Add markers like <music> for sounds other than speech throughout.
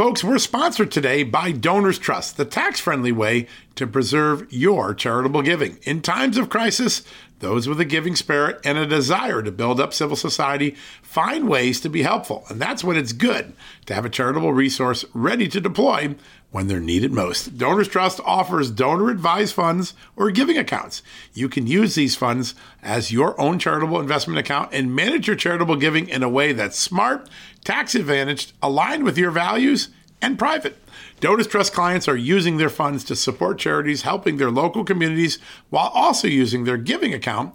Folks, we're sponsored today by Donors Trust, the tax friendly way to preserve your charitable giving. In times of crisis, those with a giving spirit and a desire to build up civil society find ways to be helpful. And that's when it's good to have a charitable resource ready to deploy when they're needed most. Donors Trust offers donor advised funds or giving accounts. You can use these funds as your own charitable investment account and manage your charitable giving in a way that's smart, tax advantaged, aligned with your values, and private. Donors Trust clients are using their funds to support charities helping their local communities while also using their giving account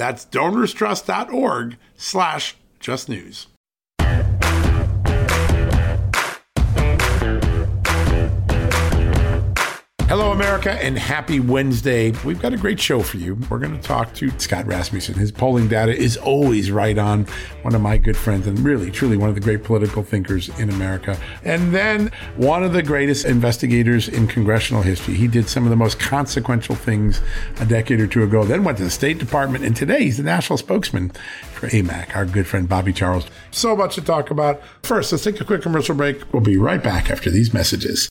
That's donorstrust.org slash justnews. Hello, America, and happy Wednesday. We've got a great show for you. We're going to talk to Scott Rasmussen. His polling data is always right on. One of my good friends, and really, truly one of the great political thinkers in America. And then one of the greatest investigators in congressional history. He did some of the most consequential things a decade or two ago, then went to the State Department, and today he's the national spokesman for AMAC, our good friend Bobby Charles. So much to talk about. First, let's take a quick commercial break. We'll be right back after these messages.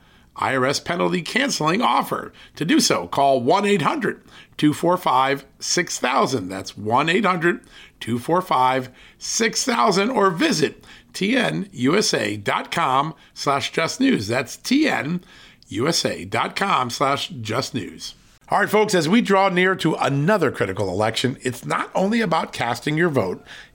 IRS penalty canceling offer. To do so, call 1 800 245 6000. That's 1 800 245 6000 or visit tnusa.com slash just news. That's tnusa.com slash just news. All right, folks, as we draw near to another critical election, it's not only about casting your vote,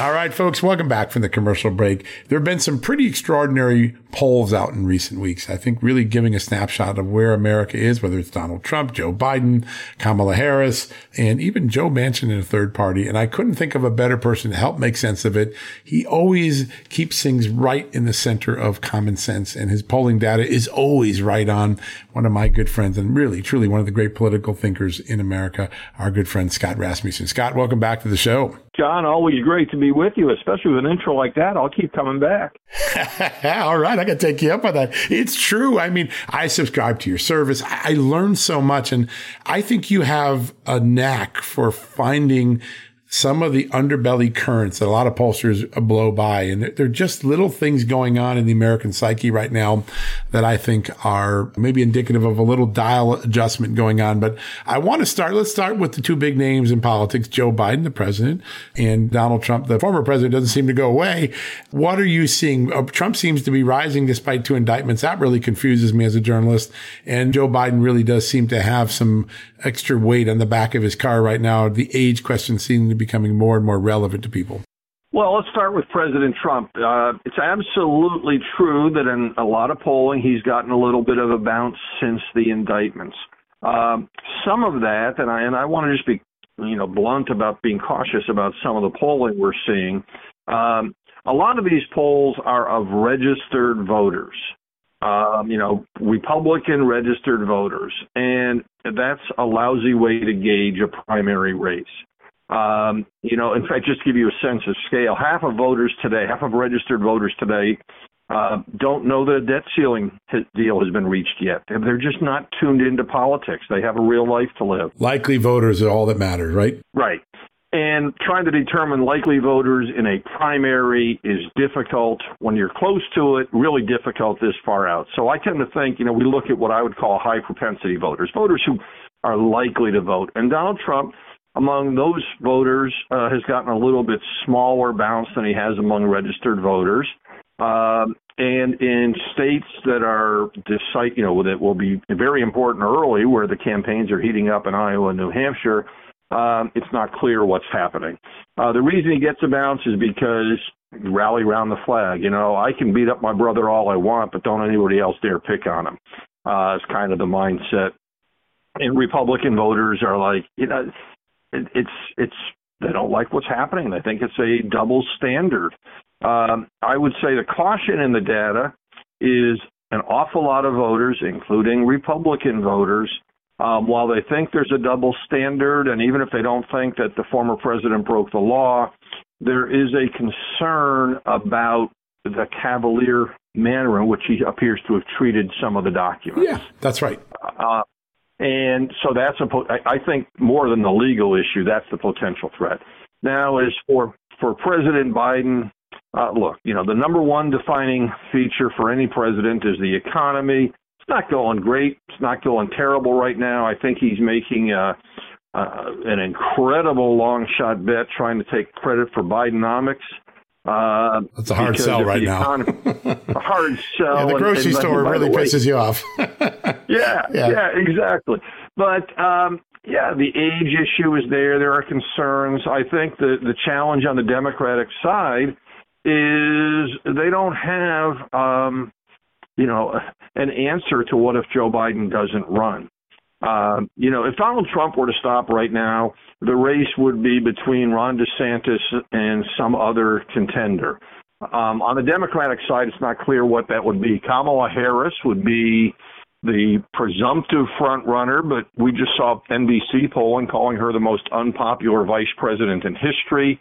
All right, folks, welcome back from the commercial break. There have been some pretty extraordinary polls out in recent weeks. I think really giving a snapshot of where America is, whether it's Donald Trump, Joe Biden, Kamala Harris, and even Joe Manchin in a third party. And I couldn't think of a better person to help make sense of it. He always keeps things right in the center of common sense, and his polling data is always right on. One of my good friends, and really, truly one of the great political thinkers in America, our good friend Scott Rasmussen. Scott, welcome back to the show. John, always great to be with you, especially with an intro like that. I'll keep coming back. <laughs> All right, I to take you up on that. It's true. I mean, I subscribe to your service. I learned so much, and I think you have a knack for finding some of the underbelly currents that a lot of pollsters blow by. And they're just little things going on in the American psyche right now that I think are maybe indicative of a little dial adjustment going on. But I want to start, let's start with the two big names in politics, Joe Biden, the president, and Donald Trump, the former president doesn't seem to go away. What are you seeing? Uh, Trump seems to be rising despite two indictments. That really confuses me as a journalist. And Joe Biden really does seem to have some extra weight on the back of his car right now. The age question seems to becoming more and more relevant to people? Well, let's start with President Trump. Uh, it's absolutely true that in a lot of polling, he's gotten a little bit of a bounce since the indictments. Um, some of that, and I and I want to just be, you know, blunt about being cautious about some of the polling we're seeing. Um, a lot of these polls are of registered voters um, you know, Republican registered voters, and that's a lousy way to gauge a primary race. Um, you know, in fact, just to give you a sense of scale, half of voters today, half of registered voters today, uh, don't know that a debt ceiling deal has been reached yet. They're just not tuned into politics. They have a real life to live. Likely voters are all that matters, right? Right. And trying to determine likely voters in a primary is difficult when you're close to it, really difficult this far out. So I tend to think, you know, we look at what I would call high propensity voters, voters who are likely to vote. And Donald Trump among those voters uh, has gotten a little bit smaller bounce than he has among registered voters. Um, and in states that are decide, you know, that will be very important early, where the campaigns are heating up in Iowa and New Hampshire, um, it's not clear what's happening. Uh, the reason he gets a bounce is because rally around the flag. You know, I can beat up my brother all I want, but don't anybody else dare pick on him. Uh, it's kind of the mindset. And Republican voters are like, you know, it, it's it's they don't like what's happening. They think it's a double standard. Um, I would say the caution in the data is an awful lot of voters, including Republican voters, um, while they think there's a double standard, and even if they don't think that the former president broke the law, there is a concern about the cavalier manner in which he appears to have treated some of the documents. Yeah, that's right. Uh, and so that's a, I think more than the legal issue, that's the potential threat. Now, as for, for President Biden, uh, look, you know, the number one defining feature for any president is the economy. It's not going great. It's not going terrible right now. I think he's making a, uh, an incredible long shot bet trying to take credit for Bidenomics. Uh, That's a hard sell right economy, now. <laughs> a hard sell. Yeah, the grocery and, store really pisses you off. <laughs> <laughs> yeah, yeah, yeah, exactly. But um, yeah, the age issue is there. There are concerns. I think the the challenge on the Democratic side is they don't have um, you know an answer to what if Joe Biden doesn't run. Uh, you know, if Donald Trump were to stop right now, the race would be between Ron DeSantis and some other contender. Um, on the Democratic side, it's not clear what that would be. Kamala Harris would be the presumptive front runner, but we just saw NBC polling calling her the most unpopular vice president in history.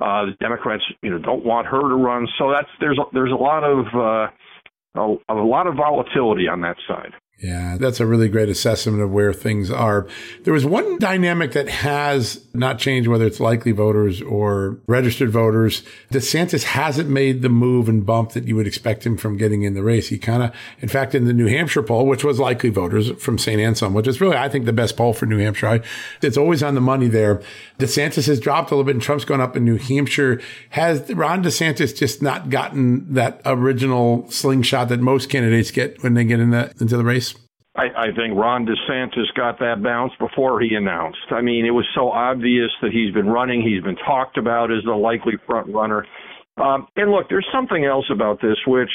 Uh, the Democrats, you know, don't want her to run, so that's there's a, there's a lot of uh, a, a lot of volatility on that side. Yeah, that's a really great assessment of where things are. There was one dynamic that has not changed, whether it's likely voters or registered voters. DeSantis hasn't made the move and bump that you would expect him from getting in the race. He kind of, in fact, in the New Hampshire poll, which was likely voters from St. Anselm, which is really, I think, the best poll for New Hampshire. It's always on the money there. DeSantis has dropped a little bit and Trump's gone up in New Hampshire. Has Ron DeSantis just not gotten that original slingshot that most candidates get when they get in the, into the race? I, I think Ron DeSantis got that bounce before he announced. I mean, it was so obvious that he's been running. He's been talked about as the likely front runner. Um, and look, there's something else about this, which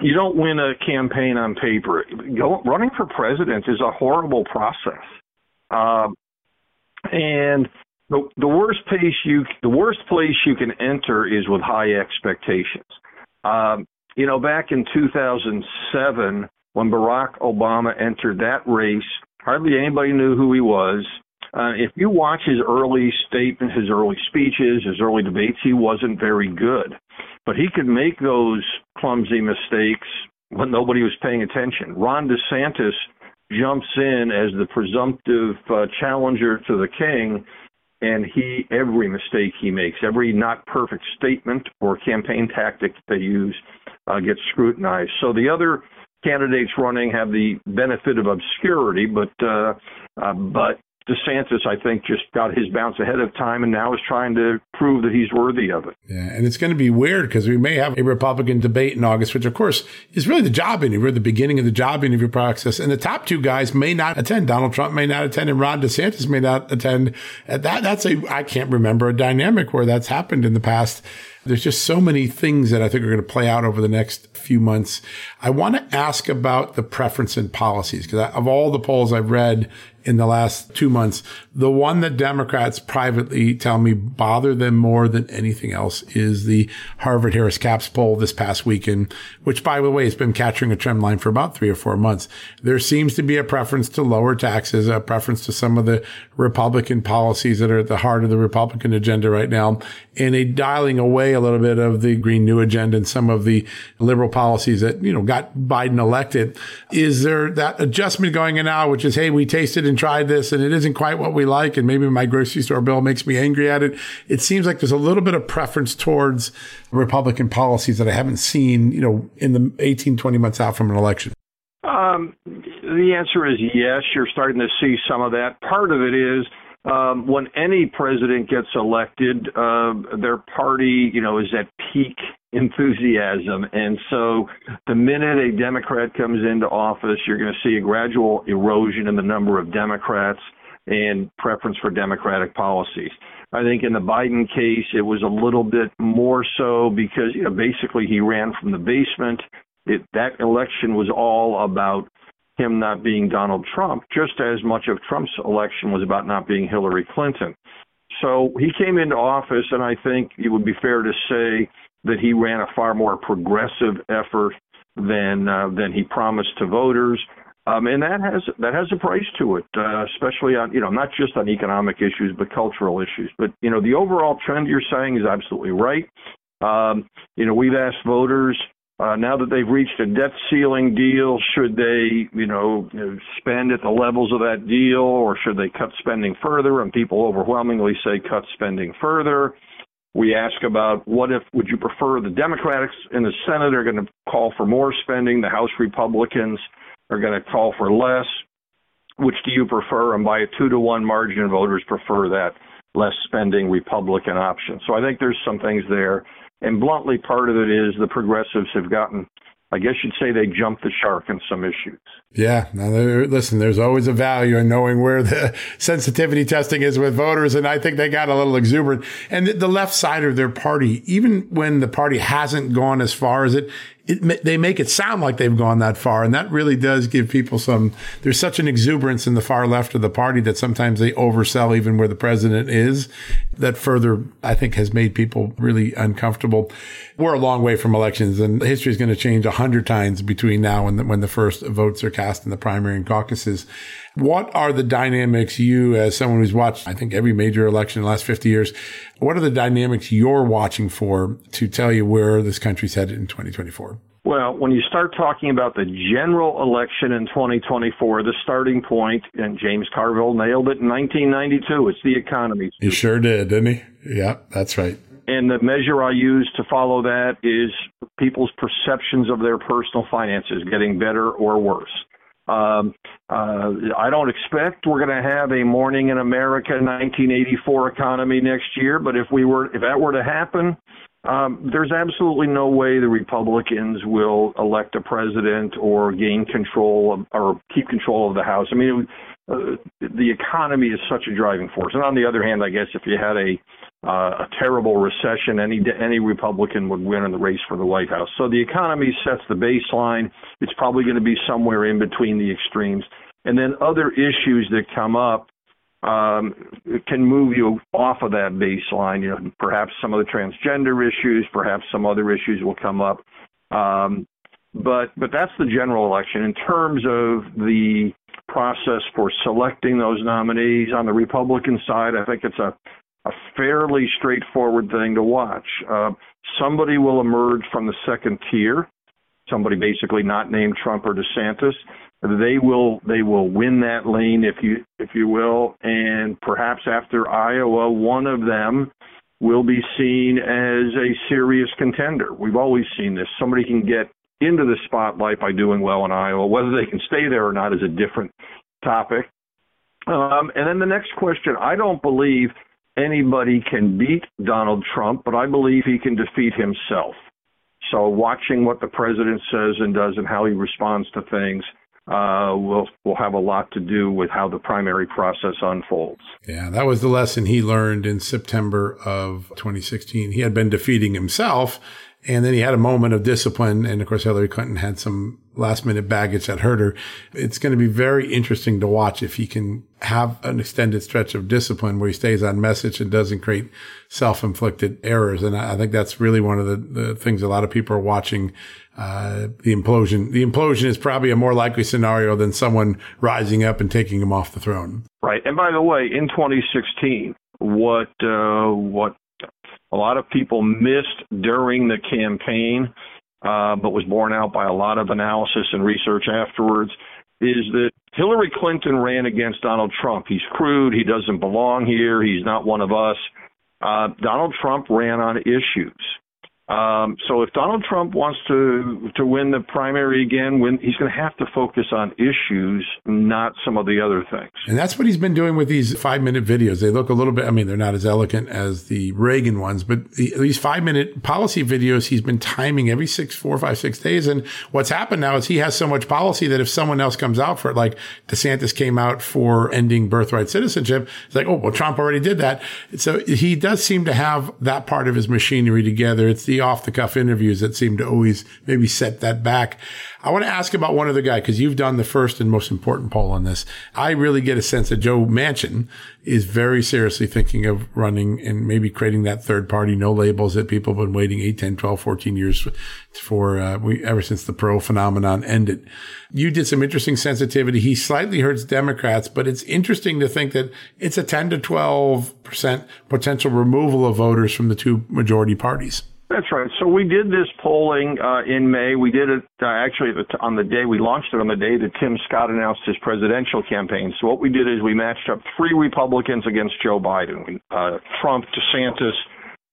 you don't win a campaign on paper. Go, running for president is a horrible process. Um, and the, the worst place you the worst place you can enter is with high expectations. Um, you know, back in 2007, when Barack Obama entered that race, hardly anybody knew who he was. Uh, if you watch his early statements, his early speeches, his early debates, he wasn't very good. But he could make those clumsy mistakes when nobody was paying attention. Ron DeSantis jumps in as the presumptive uh, challenger to the king, and he every mistake he makes, every not perfect statement or campaign tactic they use, uh, gets scrutinized. So the other candidates running have the benefit of obscurity, but uh, uh, but DeSantis, I think, just got his bounce ahead of time and now is trying to prove that he's worthy of it. Yeah, and it's going to be weird because we may have a Republican debate in August, which of course is really the job interview, the beginning of the job interview process. And the top two guys may not attend. Donald Trump may not attend, and Ron DeSantis may not attend. That that's a I can't remember a dynamic where that's happened in the past. There's just so many things that I think are going to play out over the next few months. I want to ask about the preference and policies because of all the polls I've read in the last two months, the one that Democrats privately tell me bother them more than anything else is the Harvard Harris CAPS poll this past weekend, which by the way has been capturing a trend line for about three or four months. There seems to be a preference to lower taxes, a preference to some of the Republican policies that are at the heart of the Republican agenda right now, and a dialing away a little bit of the Green New Agenda and some of the liberal policies that, you know, got Biden elected. Is there that adjustment going in now, which is, hey, we tasted and tried this and it isn't quite what we like, and maybe my grocery store bill makes me angry at it. It seems like there's a little bit of preference towards Republican policies that I haven't seen, you know, in the 18, 20 months out from an election. Um, the answer is yes. You're starting to see some of that. Part of it is um, when any president gets elected, uh, their party, you know, is at peak enthusiasm, and so the minute a Democrat comes into office, you're going to see a gradual erosion in the number of Democrats and preference for Democratic policies. I think in the Biden case, it was a little bit more so because you know basically he ran from the basement. It, that election was all about him not being Donald Trump, just as much of Trump's election was about not being Hillary Clinton. So he came into office, and I think it would be fair to say that he ran a far more progressive effort than uh, than he promised to voters. Um, and that has that has a price to it, uh, especially on you know not just on economic issues but cultural issues. But you know the overall trend you're saying is absolutely right. Um, you know we've asked voters uh, now that they've reached a debt ceiling deal, should they, you know, spend at the levels of that deal, or should they cut spending further? And people overwhelmingly say cut spending further. We ask about what if would you prefer the Democrats in the Senate are going to call for more spending, the House Republicans are going to call for less. Which do you prefer? And by a two to one margin, voters prefer that less spending Republican option. So I think there's some things there. And bluntly, part of it is the progressives have gotten, I guess you'd say they jumped the shark in some issues. Yeah. Now, listen, there's always a value in knowing where the <laughs> sensitivity testing is with voters. And I think they got a little exuberant. And the left side of their party, even when the party hasn't gone as far as it, it, they make it sound like they've gone that far. And that really does give people some, there's such an exuberance in the far left of the party that sometimes they oversell even where the president is. That further, I think, has made people really uncomfortable. We're a long way from elections and history is going to change a hundred times between now and the, when the first votes are cast in the primary and caucuses. What are the dynamics you, as someone who's watched, I think, every major election in the last 50 years, what are the dynamics you're watching for to tell you where this country's headed in 2024? Well, when you start talking about the general election in 2024, the starting point, and James Carville nailed it in 1992, it's the economy. He sure did, didn't he? Yeah, that's right. And the measure I use to follow that is people's perceptions of their personal finances getting better or worse. Um, uh, I don't expect we're going to have a morning in America 1984 economy next year, but if we were, if that were to happen, um, there's absolutely no way the Republicans will elect a president or gain control of, or keep control of the House. I mean, uh, the economy is such a driving force. And on the other hand, I guess if you had a uh, a terrible recession, any any Republican would win in the race for the White House. So the economy sets the baseline. It's probably going to be somewhere in between the extremes, and then other issues that come up um, can move you off of that baseline. You know, perhaps some of the transgender issues, perhaps some other issues will come up. Um, but but that's the general election. In terms of the process for selecting those nominees. On the Republican side, I think it's a, a fairly straightforward thing to watch. Uh, somebody will emerge from the second tier, somebody basically not named Trump or DeSantis. They will they will win that lane if you if you will, and perhaps after Iowa, one of them will be seen as a serious contender. We've always seen this. Somebody can get into the spotlight by doing well in Iowa. Whether they can stay there or not is a different topic. Um, and then the next question I don't believe anybody can beat Donald Trump, but I believe he can defeat himself. So watching what the president says and does and how he responds to things uh, will will have a lot to do with how the primary process unfolds. Yeah, that was the lesson he learned in September of 2016. He had been defeating himself and then he had a moment of discipline. And of course, Hillary Clinton had some last minute baggage that hurt her. It's going to be very interesting to watch if he can have an extended stretch of discipline where he stays on message and doesn't create self-inflicted errors. And I think that's really one of the, the things a lot of people are watching. Uh, the implosion, the implosion is probably a more likely scenario than someone rising up and taking him off the throne. Right. And by the way, in 2016, what, uh, what a lot of people missed during the campaign, uh, but was borne out by a lot of analysis and research afterwards, is that Hillary Clinton ran against Donald Trump. He's crude. He doesn't belong here. He's not one of us. Uh, Donald Trump ran on issues. Um, so if Donald Trump wants to to win the primary again, when he's going to have to focus on issues, not some of the other things. And that's what he's been doing with these five minute videos. They look a little bit. I mean, they're not as elegant as the Reagan ones, but the, these five minute policy videos he's been timing every six, four, five, six days. And what's happened now is he has so much policy that if someone else comes out for it, like DeSantis came out for ending birthright citizenship, it's like, oh, well, Trump already did that. So he does seem to have that part of his machinery together. It's the the off the cuff interviews that seem to always maybe set that back. I want to ask about one other guy because you've done the first and most important poll on this. I really get a sense that Joe Manchin is very seriously thinking of running and maybe creating that third party, no labels that people have been waiting 8, 10, 12, 14 years for, uh, we, ever since the Perot phenomenon ended. You did some interesting sensitivity. He slightly hurts Democrats, but it's interesting to think that it's a 10 to 12% potential removal of voters from the two majority parties. That's right. So we did this polling uh, in May. We did it uh, actually on the day we launched it on the day that Tim Scott announced his presidential campaign. So what we did is we matched up three Republicans against Joe Biden: uh, Trump, DeSantis,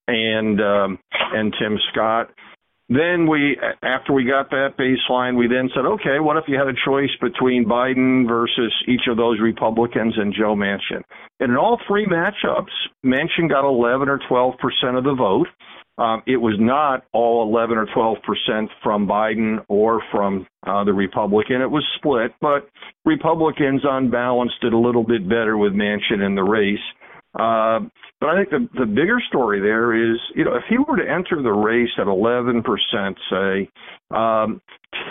and um, and Tim Scott. Then we, after we got that baseline, we then said, okay, what if you had a choice between Biden versus each of those Republicans and Joe Manchin? And in all three matchups, Manchin got 11 or 12 percent of the vote. Um, it was not all 11 or 12 percent from Biden or from uh, the Republican. It was split, but Republicans on balance did a little bit better with Manchin in the race. Uh, but I think the the bigger story there is, you know, if he were to enter the race at 11 percent, say, um,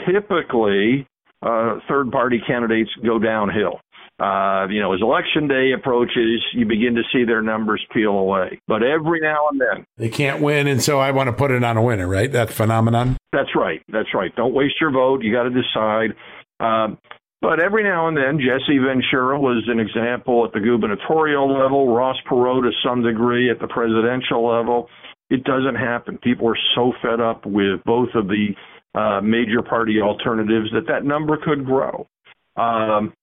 typically uh, third party candidates go downhill. Uh, you know, as election day approaches, you begin to see their numbers peel away. But every now and then, they can't win, and so I want to put it on a winner, right? That phenomenon. That's right. That's right. Don't waste your vote. You got to decide. Um, but every now and then, Jesse Ventura was an example at the gubernatorial level, Ross Perot to some degree at the presidential level. It doesn't happen. People are so fed up with both of the uh, major party alternatives that that number could grow. Um,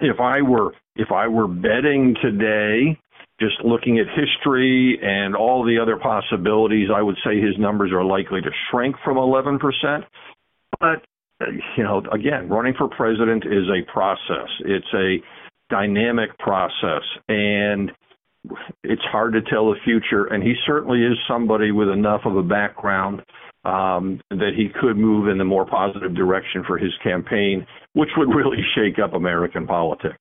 if I were if I were betting today, just looking at history and all the other possibilities, I would say his numbers are likely to shrink from 11%. But you know, again, running for president is a process. It's a dynamic process and it's hard to tell the future and he certainly is somebody with enough of a background um, that he could move in the more positive direction for his campaign, which would really shake up American politics.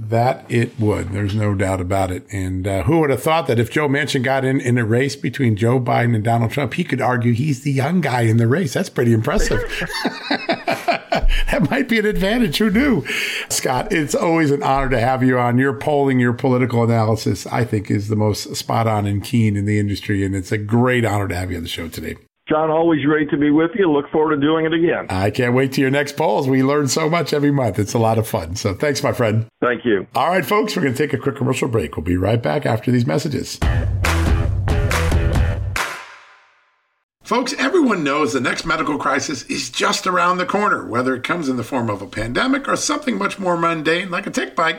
That it would. There's no doubt about it. And uh, who would have thought that if Joe Manchin got in in a race between Joe Biden and Donald Trump, he could argue he's the young guy in the race. That's pretty impressive. <laughs> that might be an advantage. Who knew? Scott, it's always an honor to have you on. Your polling, your political analysis, I think, is the most spot on and keen in the industry. And it's a great honor to have you on the show today. John, always great to be with you. Look forward to doing it again. I can't wait to your next polls. We learn so much every month. It's a lot of fun. So thanks, my friend. Thank you. All right, folks, we're going to take a quick commercial break. We'll be right back after these messages. Folks, everyone knows the next medical crisis is just around the corner, whether it comes in the form of a pandemic or something much more mundane like a tick bite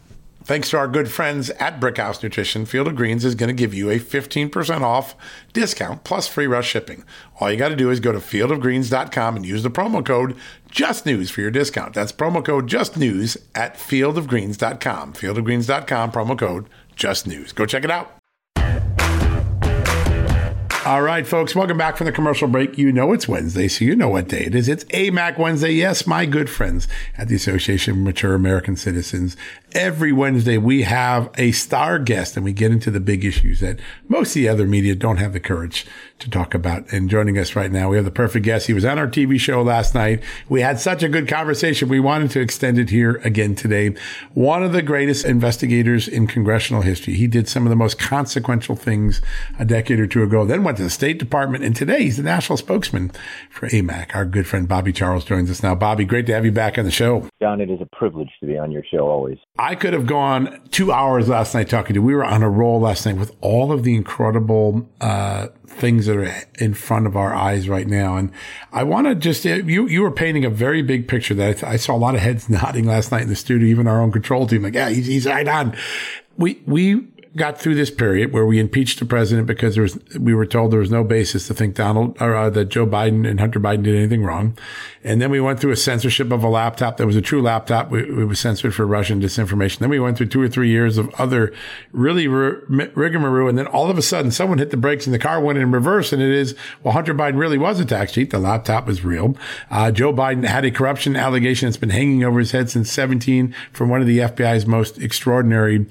Thanks to our good friends at Brickhouse Nutrition, Field of Greens is going to give you a 15% off discount plus free rush shipping. All you got to do is go to fieldofgreens.com and use the promo code JUSTNEWS for your discount. That's promo code JUSTNEWS at fieldofgreens.com. Fieldofgreens.com, promo code JUSTNEWS. Go check it out. All right, folks, welcome back from the commercial break. You know it's Wednesday, so you know what day it is. It's AMAC Wednesday. Yes, my good friends at the Association of Mature American Citizens. Every Wednesday, we have a star guest and we get into the big issues that most of the other media don't have the courage to talk about. And joining us right now, we have the perfect guest. He was on our TV show last night. We had such a good conversation. We wanted to extend it here again today. One of the greatest investigators in congressional history. He did some of the most consequential things a decade or two ago, then went to the State Department. And today he's the national spokesman for AMAC. Our good friend Bobby Charles joins us now. Bobby, great to have you back on the show. John, it is a privilege to be on your show always. I could have gone two hours last night talking to you. We were on a roll last night with all of the incredible uh, things that are in front of our eyes right now. And I want to just, you, you were painting a very big picture that I, I, saw a lot of heads <laughs> nodding last night in the studio, even our own control team, like, yeah, he's, he's right on. We, we got through this period where we impeached the president because there was, we were told there was no basis to think Donald or uh, that Joe Biden and Hunter Biden did anything wrong. And then we went through a censorship of a laptop that was a true laptop. We was censored for Russian disinformation. Then we went through two or three years of other really r- rigmarole. And then all of a sudden someone hit the brakes and the car went in reverse. And it is, well, Hunter Biden really was a tax cheat. The laptop was real. Uh, Joe Biden had a corruption allegation that's been hanging over his head since 17 from one of the FBI's most extraordinary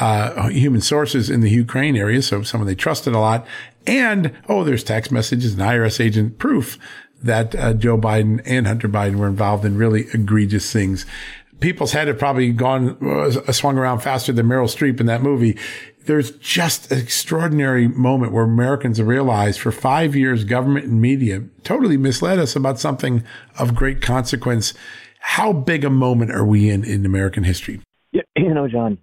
uh, human sources in the Ukraine area, so someone they trusted a lot. And, oh, there's text messages and IRS agent proof that uh, Joe Biden and Hunter Biden were involved in really egregious things. people's head have probably gone uh, swung around faster than Meryl Streep in that movie. There's just an extraordinary moment where Americans realized for five years, government and media totally misled us about something of great consequence. How big a moment are we in in American history? <clears throat> You know, John,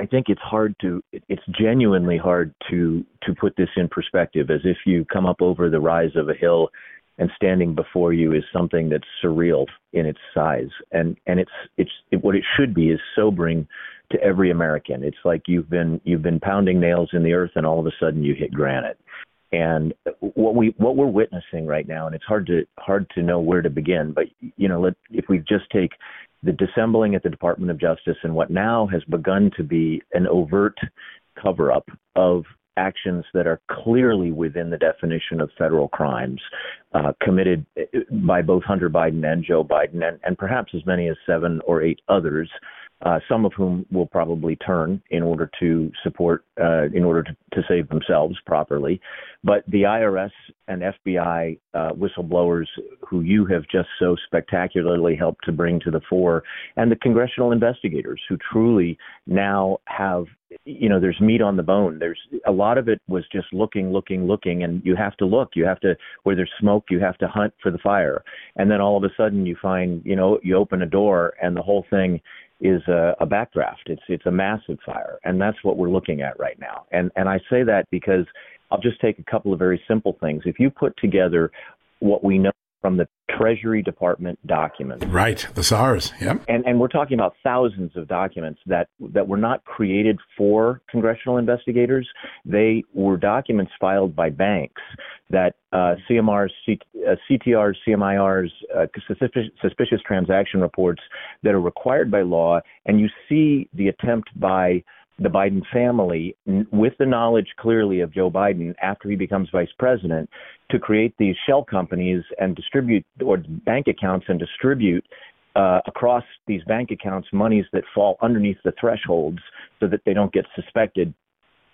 I think it's hard to it's genuinely hard to to put this in perspective as if you come up over the rise of a hill and standing before you is something that's surreal in its size and and it's it's it, what it should be is sobering to every American. It's like you've been you've been pounding nails in the earth and all of a sudden you hit granite. And what we what we're witnessing right now, and it's hard to hard to know where to begin. But you know, let, if we just take the dissembling at the Department of Justice and what now has begun to be an overt cover up of actions that are clearly within the definition of federal crimes uh, committed by both Hunter Biden and Joe Biden, and, and perhaps as many as seven or eight others uh, some of whom will probably turn in order to support, uh, in order to, to, save themselves properly. But the IRS and FBI uh, whistleblowers, who you have just so spectacularly helped to bring to the fore, and the congressional investigators, who truly now have, you know, there's meat on the bone. There's a lot of it was just looking, looking, looking, and you have to look. You have to, where there's smoke, you have to hunt for the fire. And then all of a sudden you find, you know, you open a door and the whole thing is a, a backdraft. It's it's a massive fire, and that's what we're looking at right now. And and I say that because I'll just take a couple of very simple things. If you put together what we know from the Treasury Department documents. Right, the SARS. Yep. And and we're talking about thousands of documents that that were not created for congressional investigators. They were documents filed by banks that uh, CMRs, C, uh, CTRs, CMIRs, uh, suspicious, suspicious transaction reports that are required by law, and you see the attempt by the Biden family, with the knowledge clearly of Joe Biden after he becomes vice president, to create these shell companies and distribute or bank accounts and distribute uh, across these bank accounts monies that fall underneath the thresholds so that they don't get suspected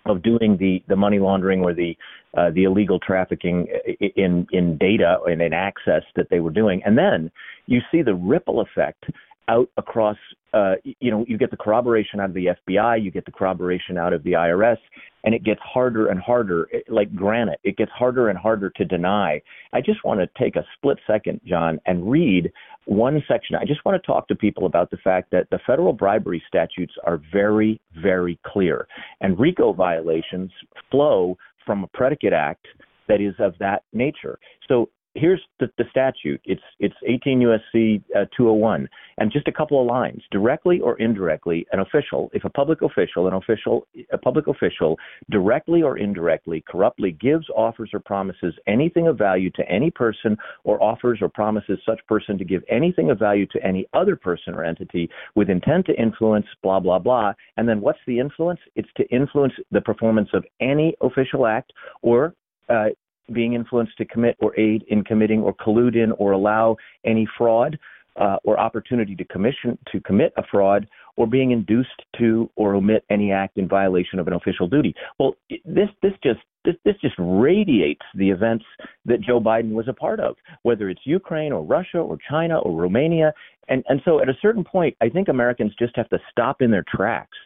of doing the, the money laundering or the uh, the illegal trafficking in in data and in access that they were doing, and then you see the ripple effect out across, uh, you know, you get the corroboration out of the FBI, you get the corroboration out of the IRS, and it gets harder and harder, like granite. It gets harder and harder to deny. I just want to take a split second, John, and read one section. I just want to talk to people about the fact that the federal bribery statutes are very, very clear, and RICO violations flow from a predicate act that is of that nature. So here's the, the, statute. It's it's 18 USC uh, 201, and just a couple of lines. Directly or indirectly, an official, if a public official, an official, a public official, directly or indirectly, corruptly gives, offers, or promises anything of value to any person, or offers or promises such person to give anything of value to any other person or entity with intent to influence, blah blah blah. And then what's the influence? It's to influence the performance of any official act or uh, being influenced to commit or aid in committing or collude in or allow any fraud uh, or opportunity to commission to commit a fraud or being induced to or omit any act in violation of an official duty. Well, this this just this, this just radiates the events that Joe Biden was a part of, whether it's Ukraine or Russia or China or Romania. And and so at a certain point, I think Americans just have to stop in their tracks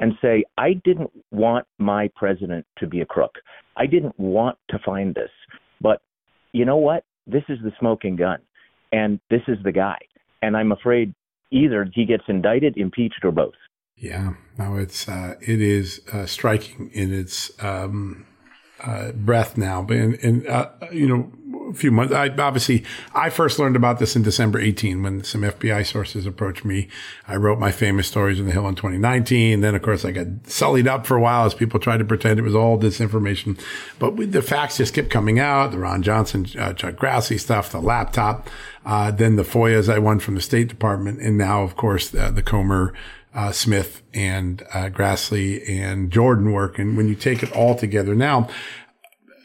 and say, I didn't want my president to be a crook. I didn't want to find this. But you know what? This is the smoking gun. And this is the guy. And I'm afraid either he gets indicted, impeached, or both. Yeah, no, it's uh, it is uh, striking in its um, uh, breath now. But and, and uh, you know, a few months. I obviously I first learned about this in December 18 when some FBI sources approached me. I wrote my famous stories in the Hill in 2019. Then of course I got sullied up for a while as people tried to pretend it was all disinformation. But we, the facts just kept coming out. The Ron Johnson, uh, Chuck Grassley stuff, the laptop, uh, then the FOIAs I won from the State Department, and now of course the, the Comer. Uh, Smith and uh, Grassley and Jordan work. And when you take it all together now,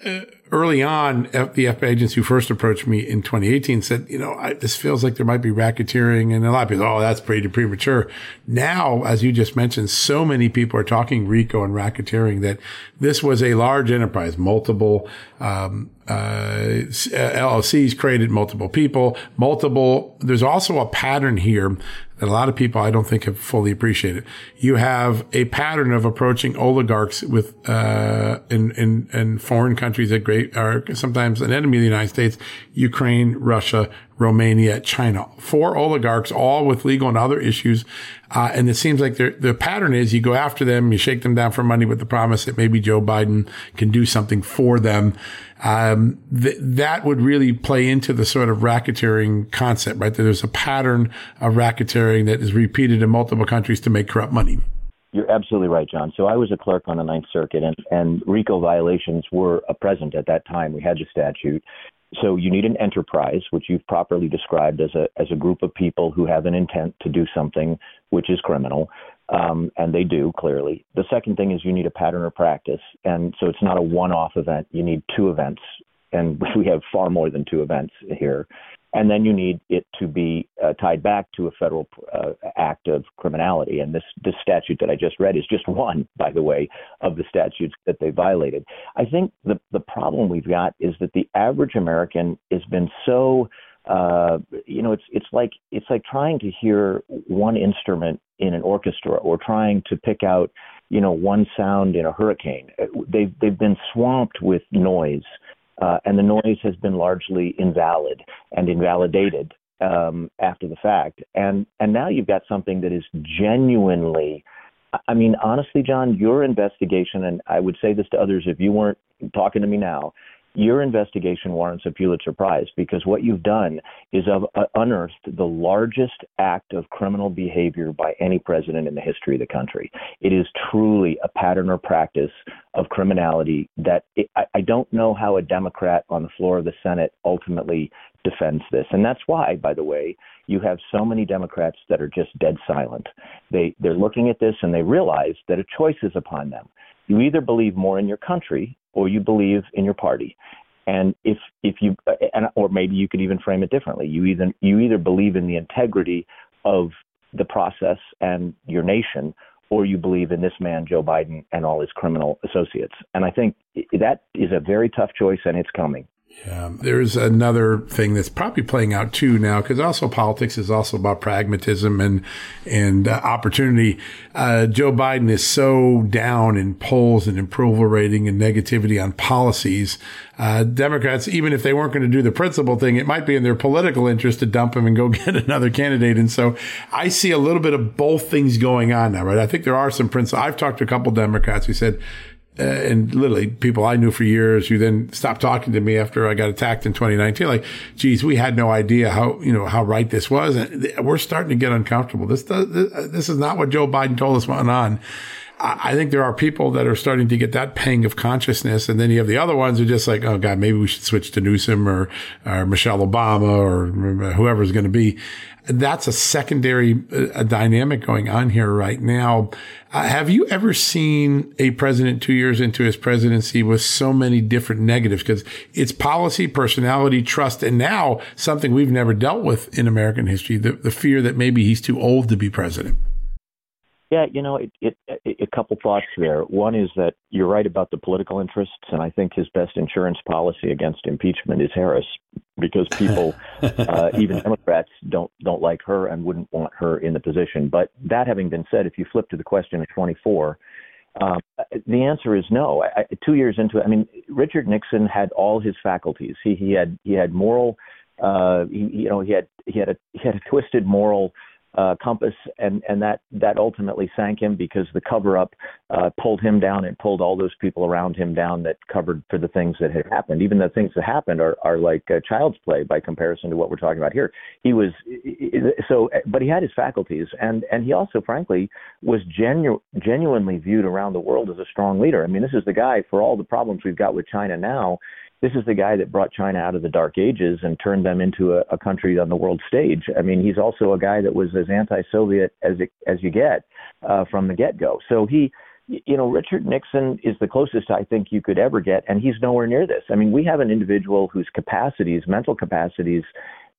uh, early on, the FBI agents who first approached me in 2018 said, you know, I, this feels like there might be racketeering. And a lot of people, oh, that's pretty premature. Now, as you just mentioned, so many people are talking RICO and racketeering that this was a large enterprise, multiple, um, uh, LLCs created multiple people, multiple. There's also a pattern here that a lot of people I don't think have fully appreciated. You have a pattern of approaching oligarchs with uh, in, in in foreign countries that great are sometimes an enemy of the United States, Ukraine, Russia, Romania, China. Four oligarchs, all with legal and other issues. Uh, and it seems like the pattern is you go after them, you shake them down for money with the promise that maybe Joe Biden can do something for them. Um, th- that would really play into the sort of racketeering concept, right? That there's a pattern of racketeering that is repeated in multiple countries to make corrupt money. You're absolutely right, John. So I was a clerk on the Ninth Circuit, and, and RICO violations were present at that time. We had the statute. So you need an enterprise, which you've properly described as a as a group of people who have an intent to do something which is criminal, um, and they do clearly. The second thing is you need a pattern or practice, and so it's not a one-off event. You need two events, and <laughs> we have far more than two events here and then you need it to be uh, tied back to a federal uh, act of criminality. And this this statute that I just read is just one, by the way, of the statutes that they violated. I think the the problem we've got is that the average American has been so uh, you know, it's it's like it's like trying to hear one instrument in an orchestra or trying to pick out, you know, one sound in a hurricane. They've they've been swamped with noise uh, and the noise has been largely invalid and invalidated um, after the fact. And and now you've got something that is genuinely. I mean, honestly, John, your investigation, and I would say this to others if you weren't talking to me now, your investigation warrants a Pulitzer Prize because what you've done is of, uh, unearthed the largest act of criminal behavior by any president in the history of the country. It is truly a pattern or practice of criminality that it, I, I don't know how a Democrat on the floor of the Senate ultimately defends this. And that's why, by the way, you have so many Democrats that are just dead silent. They they're looking at this and they realize that a choice is upon them. You either believe more in your country or you believe in your party. And if if you and or maybe you could even frame it differently. You either you either believe in the integrity of the process and your nation, or you believe in this man Joe Biden and all his criminal associates. And I think that is a very tough choice, and it's coming. Yeah, there's another thing that's probably playing out too now, because also politics is also about pragmatism and and uh, opportunity. Uh, Joe Biden is so down in polls and approval rating and negativity on policies. Uh, Democrats, even if they weren't going to do the principal thing, it might be in their political interest to dump him and go <laughs> get another candidate. And so I see a little bit of both things going on now, right? I think there are some principles. I've talked to a couple Democrats who said uh, and literally people I knew for years who then stopped talking to me after I got attacked in 2019. Like, geez, we had no idea how, you know, how right this was. And we're starting to get uncomfortable. This, does, this is not what Joe Biden told us went on. I think there are people that are starting to get that pang of consciousness. And then you have the other ones who are just like, oh God, maybe we should switch to Newsom or, or Michelle Obama or whoever's going to be. That's a secondary uh, dynamic going on here right now. Uh, have you ever seen a president two years into his presidency with so many different negatives? Because it's policy, personality, trust, and now something we've never dealt with in American history, the, the fear that maybe he's too old to be president. Yeah, you know, it, it, it, a couple thoughts there. One is that you're right about the political interests, and I think his best insurance policy against impeachment is Harris, because people, <laughs> uh, even Democrats, don't don't like her and wouldn't want her in the position. But that having been said, if you flip to the question of 24, um, the answer is no. I, two years into it, I mean, Richard Nixon had all his faculties. He he had he had moral, uh, he, you know, he had he had a he had a twisted moral uh, compass, and and that that ultimately sank him because the cover up uh, pulled him down and pulled all those people around him down that covered for the things that had happened. Even the things that happened are are like uh, child's play by comparison to what we're talking about here. He was so, but he had his faculties, and and he also, frankly, was genu- genuinely viewed around the world as a strong leader. I mean, this is the guy for all the problems we've got with China now this is the guy that brought China out of the dark ages and turned them into a, a country on the world stage. I mean, he's also a guy that was as anti-Soviet as it, as you get uh, from the get-go. So he you know, Richard Nixon is the closest I think you could ever get, and he's nowhere near this. I mean, we have an individual whose capacities, mental capacities,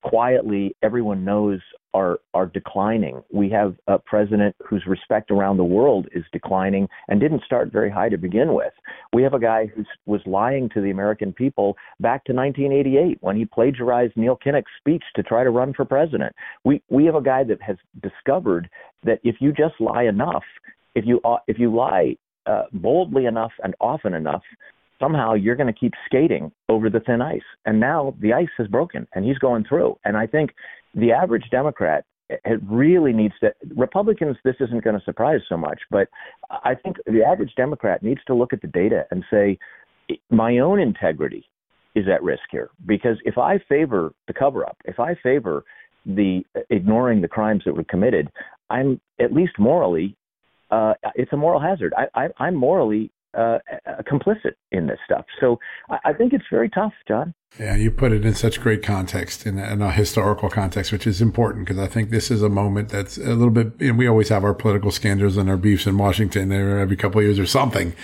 quietly everyone knows are are declining. We have a president whose respect around the world is declining and didn't start very high to begin with. We have a guy who was lying to the American people back to 1988 when he plagiarized Neil Kinnock's speech to try to run for president. We we have a guy that has discovered that if you just lie enough, if you if you lie uh, boldly enough and often enough, somehow you're going to keep skating over the thin ice. And now the ice is broken and he's going through. And I think the average Democrat it really needs to Republicans this isn't going to surprise so much, but I think the average Democrat needs to look at the data and say my own integrity is at risk here because if I favor the cover up, if I favor the eh, ignoring the crimes that were committed, I'm at least morally uh, it's a moral hazard. I, I, I'm morally uh, complicit in this stuff. So I, I think it's very tough, John. Yeah, you put it in such great context, in, in a historical context, which is important because I think this is a moment that's a little bit. You know, we always have our political scandals and our beefs in Washington every couple of years or something,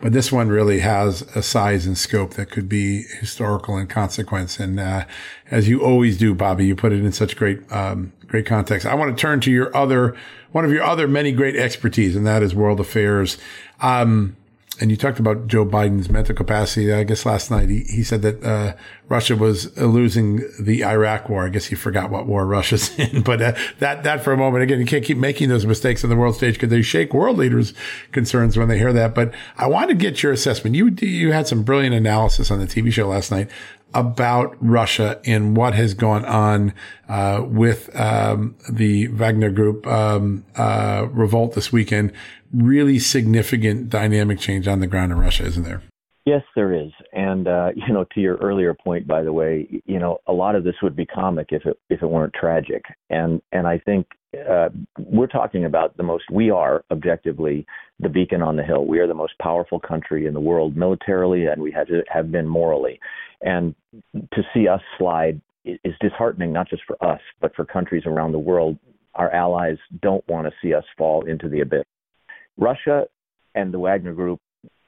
but this one really has a size and scope that could be historical in consequence. And uh, as you always do, Bobby, you put it in such great, um, great context. I want to turn to your other one of your other many great expertise, and that is world affairs. Um, and you talked about Joe Biden's mental capacity. I guess last night he, he said that uh, Russia was losing the Iraq war. I guess he forgot what war Russia's <laughs> in, but uh, that that for a moment again, you can't keep making those mistakes on the world stage because they shake world leaders' concerns when they hear that. But I want to get your assessment. You you had some brilliant analysis on the TV show last night about Russia and what has gone on uh, with um, the Wagner Group um, uh, revolt this weekend really significant dynamic change on the ground in Russia, isn't there? Yes, there is, and uh, <laughs> you know, to your earlier point, by the way, you know, a lot of this would be comic if it if it weren't tragic, and and I think uh, we're talking about the most. We are objectively the beacon on the hill. We are the most powerful country in the world militarily, and we have have been morally. And to see us slide is disheartening, not just for us, but for countries around the world. Our allies don't want to see us fall into the abyss. Russia and the Wagner Group,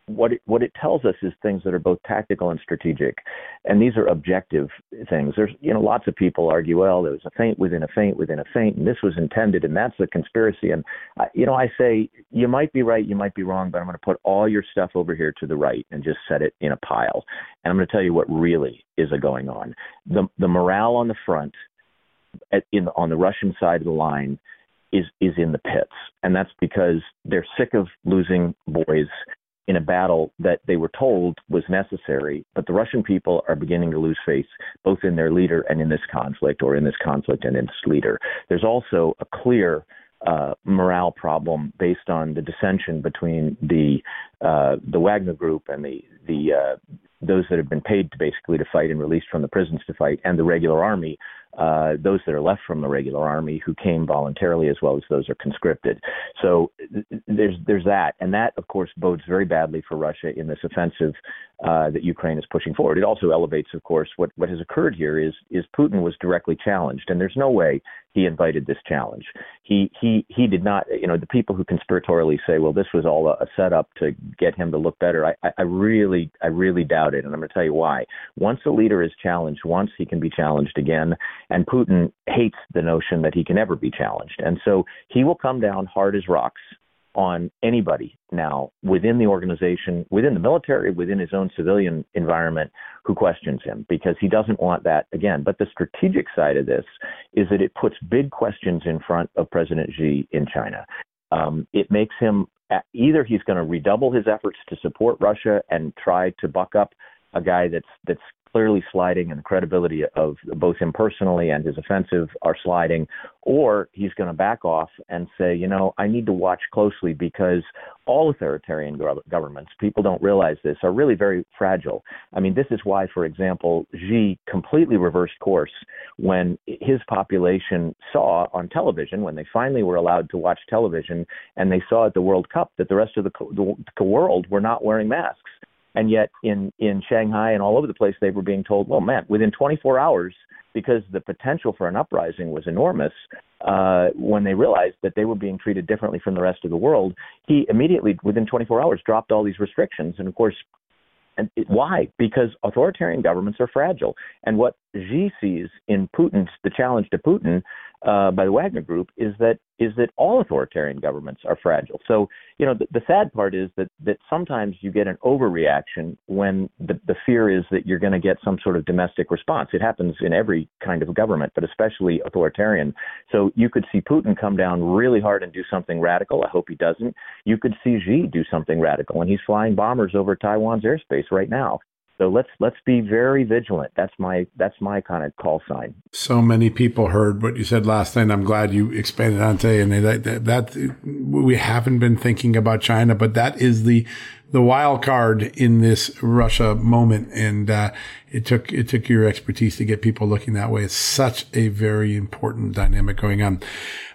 what it, what it tells us is things that are both tactical and strategic, and these are objective things. There's you know lots of people argue, well, there was a feint within a feint within a feint, and this was intended, and that's a conspiracy. And uh, you know, I say you might be right, you might be wrong, but I'm going to put all your stuff over here to the right and just set it in a pile. And I'm going to tell you what really is going on. The the morale on the front, at, in on the Russian side of the line is is in the pits, and that's because they're sick of losing boys in a battle that they were told was necessary. But the Russian people are beginning to lose faith both in their leader and in this conflict, or in this conflict and in its leader. There's also a clear uh, morale problem based on the dissension between the uh, the Wagner Group and the the uh, those that have been paid to basically to fight and released from the prisons to fight, and the regular army, uh, those that are left from the regular army who came voluntarily as well as those are conscripted. So there's there's that, and that of course bodes very badly for Russia in this offensive uh, that Ukraine is pushing forward. It also elevates, of course, what what has occurred here is is Putin was directly challenged, and there's no way he invited this challenge. He he he did not. You know, the people who conspiratorially say, well, this was all a, a setup to get him to look better. I, I really I really doubt it, and I'm going to tell you why. Once a leader is challenged, once he can be challenged again and Putin hates the notion that he can ever be challenged. And so he will come down hard as rocks on anybody now within the organization, within the military, within his own civilian environment who questions him because he doesn't want that again. But the strategic side of this is that it puts big questions in front of President Xi in China. Um, it makes him either he's going to redouble his efforts to support Russia and try to buck up a guy that's that's clearly sliding and the credibility of both him personally and his offensive are sliding, or he's going to back off and say, you know, I need to watch closely because all authoritarian governments, people don't realize this, are really very fragile. I mean, this is why, for example, Xi completely reversed course when his population saw on television, when they finally were allowed to watch television, and they saw at the World Cup that the rest of the, the world were not wearing masks And yet in, in Shanghai and all over the place, they were being told, well, man, within 24 hours, because the potential for an uprising was enormous, uh, when they realized that they were being treated differently from the rest of the world, he immediately, within 24 hours, dropped all these restrictions. And of course, and why? Because authoritarian governments are fragile. And what Xi sees in Putin's the challenge to Putin uh, by the Wagner Group is that is that all authoritarian governments are fragile. So you know the, the sad part is that that sometimes you get an overreaction when the, the fear is that you're going to get some sort of domestic response. It happens in every kind of government, but especially authoritarian. So you could see Putin come down really hard and do something radical. I hope he doesn't. You could see Xi do something radical, and he's flying bombers over Taiwan's airspace right now. So let's let's be very vigilant. That's my that's my kind of call sign. So many people heard what you said last night. I'm glad you expanded on today. And that, that, we haven't been thinking about China, but that is the the wild card in this Russia moment. And uh, it took it took your expertise to get people looking that way. It's such a very important dynamic going on.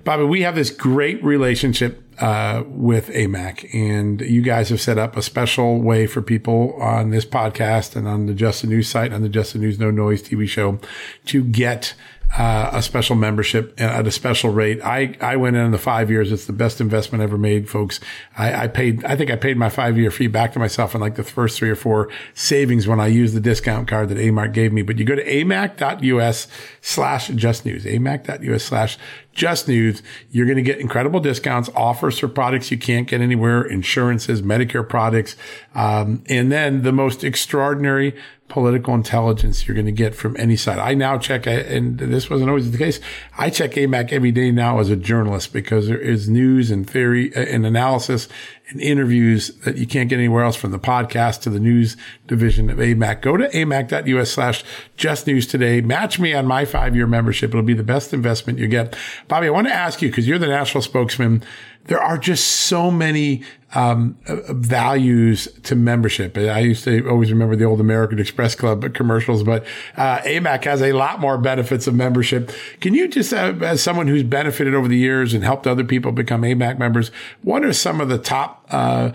Bobby, we have this great relationship uh, with AMAC, and you guys have set up a special way for people on this podcast and on the Just the News site, on the Just the News No Noise TV show, to get uh, a special membership at a special rate. I, I went in the five years. It's the best investment ever made, folks. I, I paid, I think I paid my five year fee back to myself in like the first three or four savings when I used the discount card that AMAC gave me. But you go to amac.us slash just news, amac.us slash just news. You're going to get incredible discounts, offers for products you can't get anywhere, insurances, Medicare products, um, and then the most extraordinary political intelligence you're going to get from any side. I now check, and this wasn't always the case. I check AMAC every day now as a journalist because there is news and theory uh, and analysis and interviews that you can't get anywhere else from the podcast to the news division of AMAC. Go to amac.us slash just news today. Match me on my five year membership. It'll be the best investment you get. Bobby, I want to ask you because you're the national spokesman there are just so many um, values to membership. I used to always remember the old American Express Club commercials, but uh, AMAC has a lot more benefits of membership. Can you just, uh, as someone who's benefited over the years and helped other people become AMAC members, what are some of the top uh,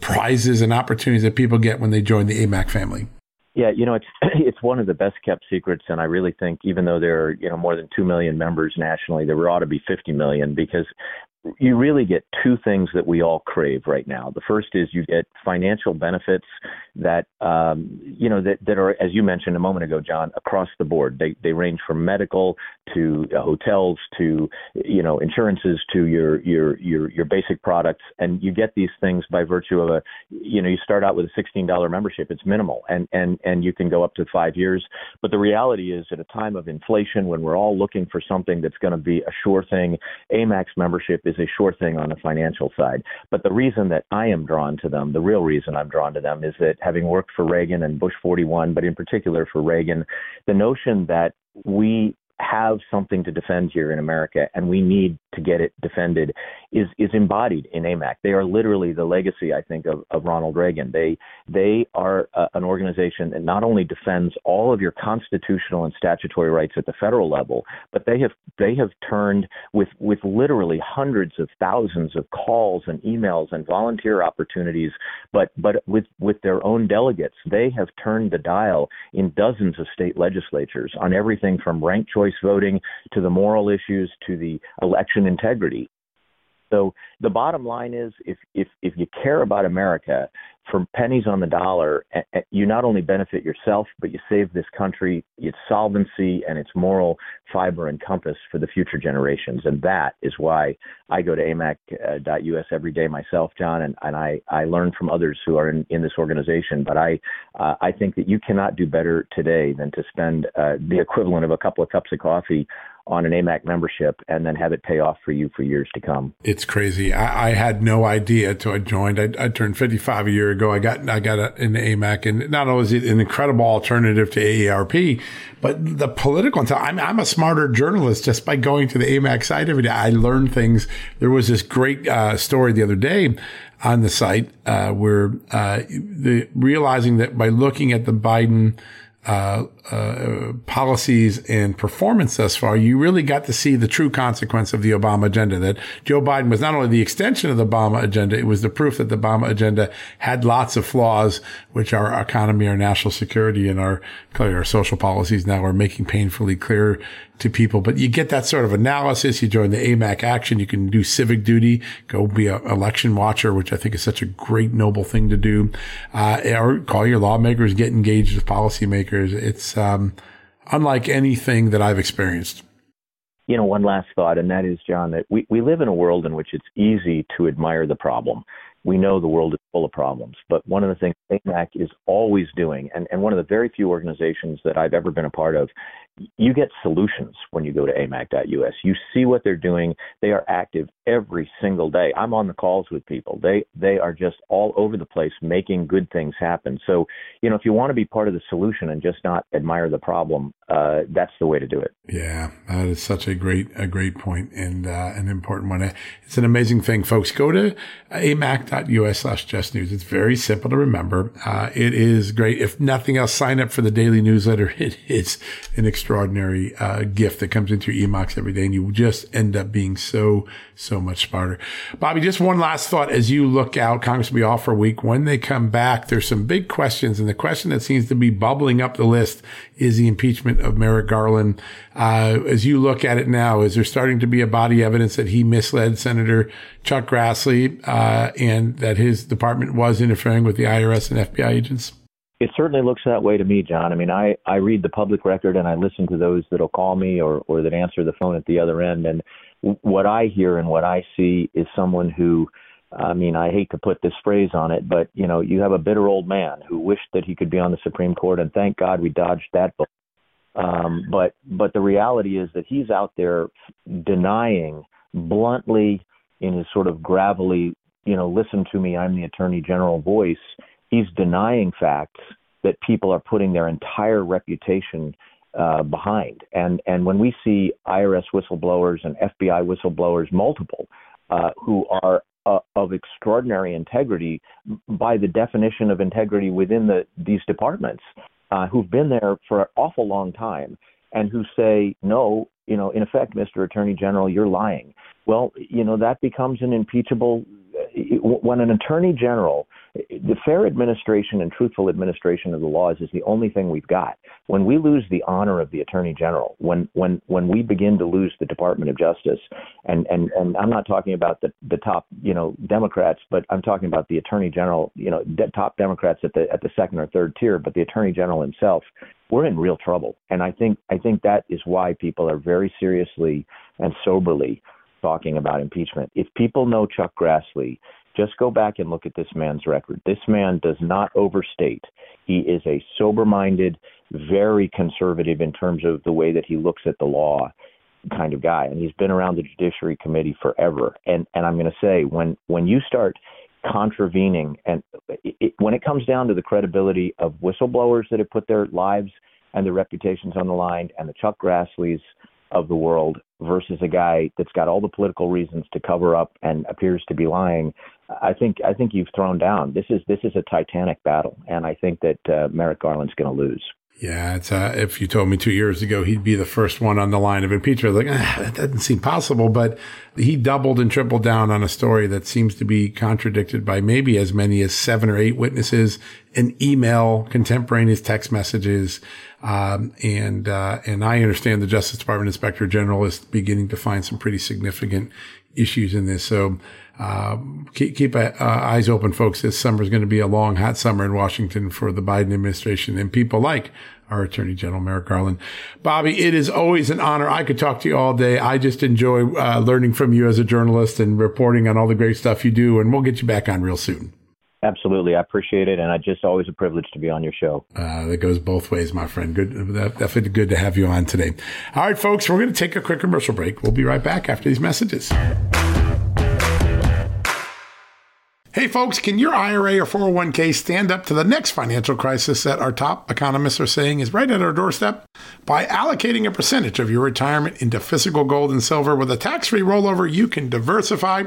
prizes and opportunities that people get when they join the AMAC family? Yeah, you know, it's <clears throat> it's one of the best kept secrets, and I really think even though there are you know more than two million members nationally, there ought to be 50 million because you really get two things that we all crave right now. The first is you get financial benefits that um, you know that, that are, as you mentioned a moment ago, John, across the board. They they range from medical to uh, hotels to you know insurances to your your your your basic products, and you get these things by virtue of a you know you start out with a sixteen dollar membership. It's minimal, and and and you can go up to five years. But the reality is, at a time of inflation, when we're all looking for something that's going to be a sure thing, AMAC's membership is a sure thing on the financial side. But the reason that I am drawn to them, the real reason I'm drawn to them, is that having worked for Reagan and Bush 41, but in particular for Reagan, the notion that we have something to defend here in America and we need to get it defended is is embodied in AMAC. They are literally the legacy, I think, of, of Ronald Reagan. They they are uh, an organization that not only defends all of your constitutional and statutory rights at the federal level, but they have they have turned with with literally hundreds of thousands of calls and emails and volunteer opportunities, but but with with their own delegates, they have turned the dial in dozens of state legislatures on everything from ranked choice voting to the moral issues to the election integrity. So the bottom line is, if if if you care about America, for pennies on the dollar, you not only benefit yourself, but you save this country its solvency and its moral fiber and compass for the future generations. And that is why I go to amac.us every day myself, John, and, and I, I learn from others who are in, in this organization. But I, uh, I think that you cannot do better today than to spend uh, the equivalent of a couple of cups of coffee on an AMAC membership and then have it pay off for you for years to come. It's crazy. I, I had no idea until I joined. I, I, turned 55 a year ago. I got I got an AMAC, and not only is it an incredible alternative to AARP, but the political. I'm I'm a smarter journalist just by going to the AMAC site every day. I learn things. There was this great uh, story the other day on the site uh, where uh, the realizing that by looking at the Biden uh, uh, policies and performance thus far, you really got to see the true consequence of the Obama agenda. That Joe Biden was not only the extension of the Obama agenda, it was the proof that the Obama agenda had lots of flaws, which our economy, our national security, and our our social policies now are making painfully clear to people. But you get that sort of analysis. You join the AMAC action. You can do civic duty, go be an election watcher, which I think is such a great, noble thing to do. Uh, or call your lawmakers, get engaged with policymakers. It's, um, unlike anything that I've experienced. You know, one last thought, and that is, John, that we, we live in a world in which it's easy to admire the problem we know the world is full of problems. But one of the things AMAC is always doing, and, and one of the very few organizations that I've ever been a part of, you get solutions when you go to amac.us. You see what they're doing. They are active every single day. I'm on the calls with people. They they are just all over the place making good things happen. So, you know, if you want to be part of the solution and just not admire the problem, uh, that's the way to do it. Yeah, that is such a great a great point and uh, an important one. It's an amazing thing, folks. Go to amac.us slash just news. It's very simple to remember. Uh, it is great. If nothing else, sign up for the daily newsletter. <laughs> It is an extraordinary uh, gift that comes into your emacs every day, and you just end up being so so much smarter. Bobby, just one last thought as you look out. Congress will be off for a week. When they come back, there's some big questions, and the question that seems to be bubbling up the list is the impeachment of Merrick Garland. Uh, as you look at it now, is there starting to be a body evidence that he misled Senator Chuck Grassley uh, and that his department was interfering with the IRS and FBI agents? It certainly looks that way to me, John. I mean, I, I read the public record and I listen to those that'll call me or, or that answer the phone at the other end. And what I hear and what I see is someone who, I mean, I hate to put this phrase on it, but you know, you have a bitter old man who wished that he could be on the Supreme Court, and thank God we dodged that bullet. Um, but but the reality is that he's out there denying bluntly in his sort of gravelly, you know, listen to me, I'm the Attorney General voice. He's denying facts that people are putting their entire reputation uh, behind. And and when we see IRS whistleblowers and FBI whistleblowers, multiple, uh, who are uh, of extraordinary integrity by the definition of integrity within the these departments, uh, who've been there for an awful long time, and who say no, you know, in effect, Mr. Attorney General, you're lying. Well, you know that becomes an impeachable Uh, when an attorney general, the fair administration and truthful administration of the laws is the only thing we've got. When we lose the honor of the attorney general, when when when we begin to lose the Department of Justice, and and and I'm not talking about the the top you know Democrats, but I'm talking about the attorney general, you know, de- top Democrats at the at the second or third tier, but the attorney general himself, we're in real trouble. And I think I think that is why people are very seriously and soberly talking about impeachment. If people know Chuck Grassley, just go back and look at this man's record. This man does not overstate. He is a sober minded, very conservative in terms of the way that he looks at the law kind of guy. And he's been around the Judiciary Committee forever. And and I'm going to say when when you start contravening and it, it, when it comes down to the credibility of whistleblowers that have put their lives and their reputations on the line and the Chuck Grassleys of the world versus a guy that's got all the political reasons to cover up and appears to be lying, I think I think you've thrown down. This is this is a titanic battle, and I think that uh, Merrick Garland's going to lose. Yeah, it's uh, if you told me two years ago he'd be the first one on the line of impeachment, like ah, that doesn't seem possible. But he doubled and tripled down on a story that seems to be contradicted by maybe as many as seven or eight witnesses, an email, contemporaneous text messages, um, and uh, and I understand the Justice Department Inspector General is beginning to find some pretty significant issues in this. So uh, keep, keep uh, eyes open, folks. This summer is going to be a long, hot summer in Washington for the Biden administration and people like our Attorney General Merrick Garland. Bobby, it is always an honor. I could talk to you all day. I just enjoy uh, learning from you as a journalist and reporting on all the great stuff you do. And we'll get you back on real soon. Absolutely, I appreciate it, and I just always a privilege to be on your show. Uh, that goes both ways, my friend. Good, definitely good to have you on today. All right, folks, we're going to take a quick commercial break. We'll be right back after these messages. Hey folks, can your IRA or 401k stand up to the next financial crisis that our top economists are saying is right at our doorstep? By allocating a percentage of your retirement into physical gold and silver with a tax free rollover, you can diversify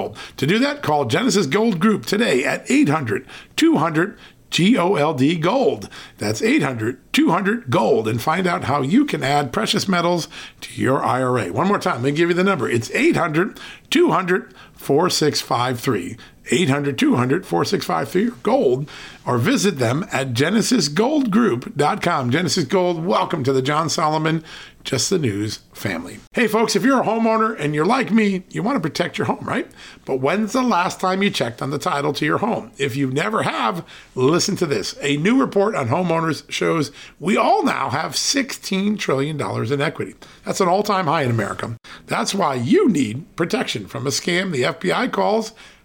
To do that, call Genesis Gold Group today at 800 200 GOLD Gold. That's 800 200 Gold and find out how you can add precious metals to your IRA. One more time, let me give you the number. It's 800 200 4653. 800 200 4653 gold or visit them at genesisgoldgroup.com. Genesis Gold, welcome to the John Solomon Just the News family. Hey folks, if you're a homeowner and you're like me, you want to protect your home, right? But when's the last time you checked on the title to your home? If you never have, listen to this. A new report on homeowners shows we all now have $16 trillion in equity. That's an all time high in America. That's why you need protection from a scam the FBI calls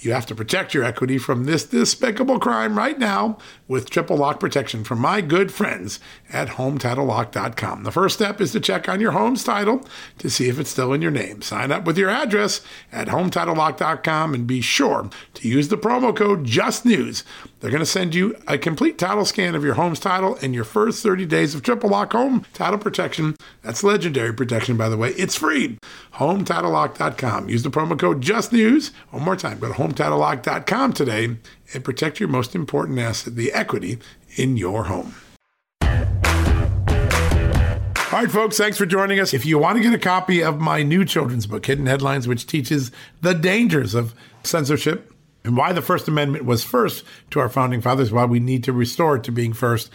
You have to protect your equity from this despicable crime right now with triple lock protection from my good friends at HomeTitleLock.com. The first step is to check on your home's title to see if it's still in your name. Sign up with your address at HomeTitleLock.com and be sure to use the promo code JUSTNEWS. They're going to send you a complete title scan of your home's title and your first 30 days of triple lock home title protection. That's legendary protection, by the way. It's free. HomeTitleLock.com. Use the promo code JUSTNEWS. One more time, go to HomeTitleLock.com today and protect your most important asset, the equity in your home. All right, folks, thanks for joining us. If you want to get a copy of my new children's book, Hidden Headlines, which teaches the dangers of censorship and why the First Amendment was first to our founding fathers, why we need to restore it to being first,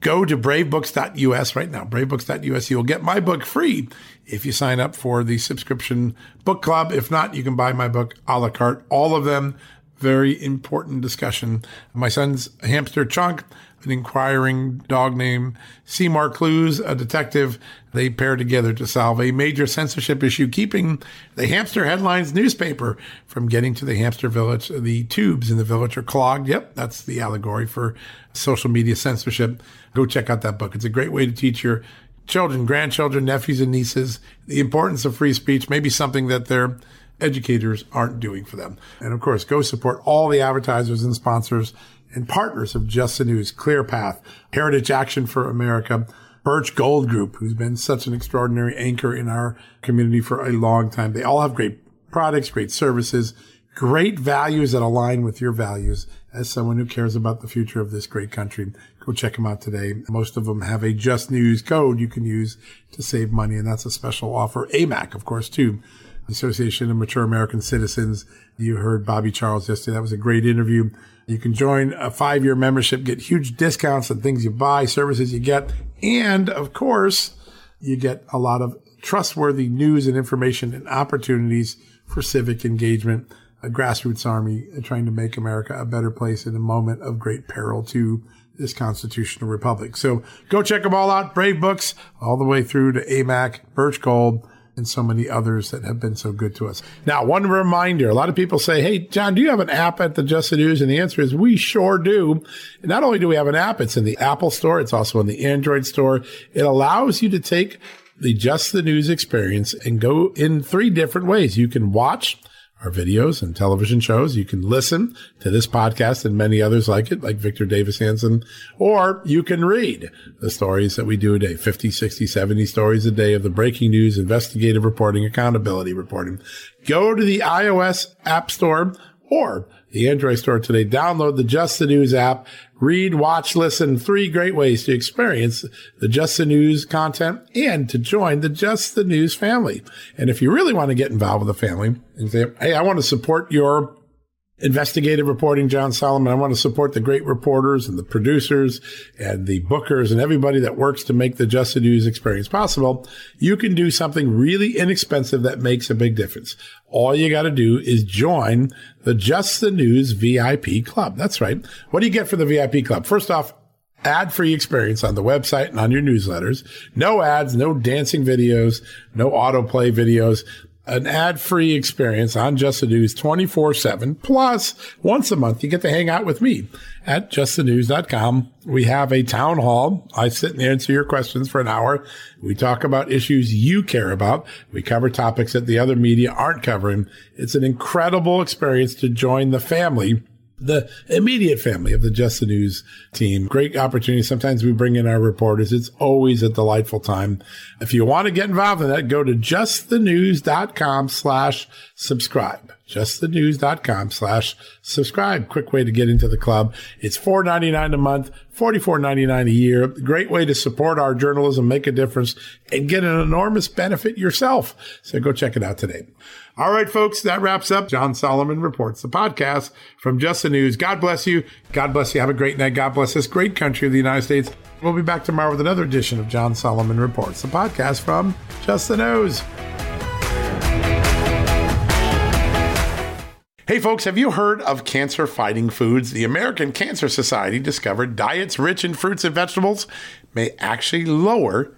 go to bravebooks.us right now. Bravebooks.us. You'll get my book free if you sign up for the subscription book club. If not, you can buy my book a la carte. All of them very important discussion. My son's hamster Chunk, an inquiring dog named Seymour Clues, a detective. They pair together to solve a major censorship issue, keeping the Hamster Headlines newspaper from getting to the hamster village. The tubes in the village are clogged. Yep, that's the allegory for social media censorship. Go check out that book. It's a great way to teach your children, grandchildren, nephews, and nieces the importance of free speech, maybe something that they're educators aren't doing for them. And of course, go support all the advertisers and sponsors and partners of Just the News, ClearPath, Heritage Action for America, Birch Gold Group, who's been such an extraordinary anchor in our community for a long time. They all have great products, great services, great values that align with your values as someone who cares about the future of this great country. Go check them out today. Most of them have a Just News code you can use to save money, and that's a special offer. AMAC, of course, too. Association of Mature American Citizens. You heard Bobby Charles yesterday. That was a great interview. You can join a five year membership, get huge discounts on things you buy, services you get. And of course, you get a lot of trustworthy news and information and opportunities for civic engagement. A grassroots army trying to make America a better place in a moment of great peril to this constitutional republic. So go check them all out. Brave Books all the way through to AMAC, Birch Gold and so many others that have been so good to us. Now, one reminder, a lot of people say, Hey, John, do you have an app at the Just the News? And the answer is we sure do. And not only do we have an app, it's in the Apple store. It's also in the Android store. It allows you to take the Just the News experience and go in three different ways. You can watch our videos and television shows. You can listen to this podcast and many others like it, like Victor Davis Hanson, or you can read the stories that we do a day, 50, 60, 70 stories a day of the breaking news, investigative reporting, accountability reporting. Go to the iOS app store or the Android store today. Download the Just the News app. Read, watch, listen. Three great ways to experience the Just the News content and to join the Just the News family. And if you really want to get involved with the family and say, Hey, I want to support your investigative reporting, John Solomon. I want to support the great reporters and the producers and the bookers and everybody that works to make the Just the News experience possible. You can do something really inexpensive that makes a big difference. All you got to do is join the Just the News VIP club. That's right. What do you get for the VIP club? First off, ad free experience on the website and on your newsletters. No ads, no dancing videos, no autoplay videos an ad-free experience on Just the News 24-7. Plus, once a month, you get to hang out with me at justthenews.com. We have a town hall. I sit and answer your questions for an hour. We talk about issues you care about. We cover topics that the other media aren't covering. It's an incredible experience to join the family the immediate family of the Just the News team. Great opportunity. Sometimes we bring in our reporters. It's always a delightful time. If you want to get involved in that, go to justthenews.com slash subscribe. Justthenews.com slash subscribe. Quick way to get into the club. It's $4.99 a month, $44.99 a year. Great way to support our journalism, make a difference, and get an enormous benefit yourself. So go check it out today. All right, folks, that wraps up John Solomon Reports, the podcast from Just the News. God bless you. God bless you. Have a great night. God bless this great country of the United States. We'll be back tomorrow with another edition of John Solomon Reports, the podcast from Just the News. Hey, folks, have you heard of cancer fighting foods? The American Cancer Society discovered diets rich in fruits and vegetables may actually lower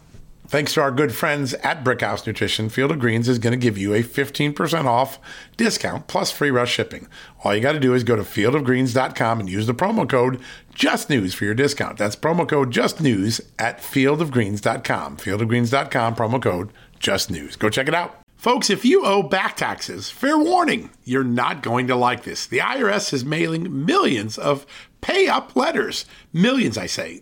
thanks to our good friends at Brickhouse Nutrition, Field of Greens is going to give you a 15% off discount plus free rush shipping. All you got to do is go to fieldofgreens.com and use the promo code JUSTNEWS for your discount. That's promo code JUSTNEWS at fieldofgreens.com. Fieldofgreens.com, promo code JUSTNEWS. Go check it out. Folks, if you owe back taxes, fair warning, you're not going to like this. The IRS is mailing millions of pay up letters. Millions, I say.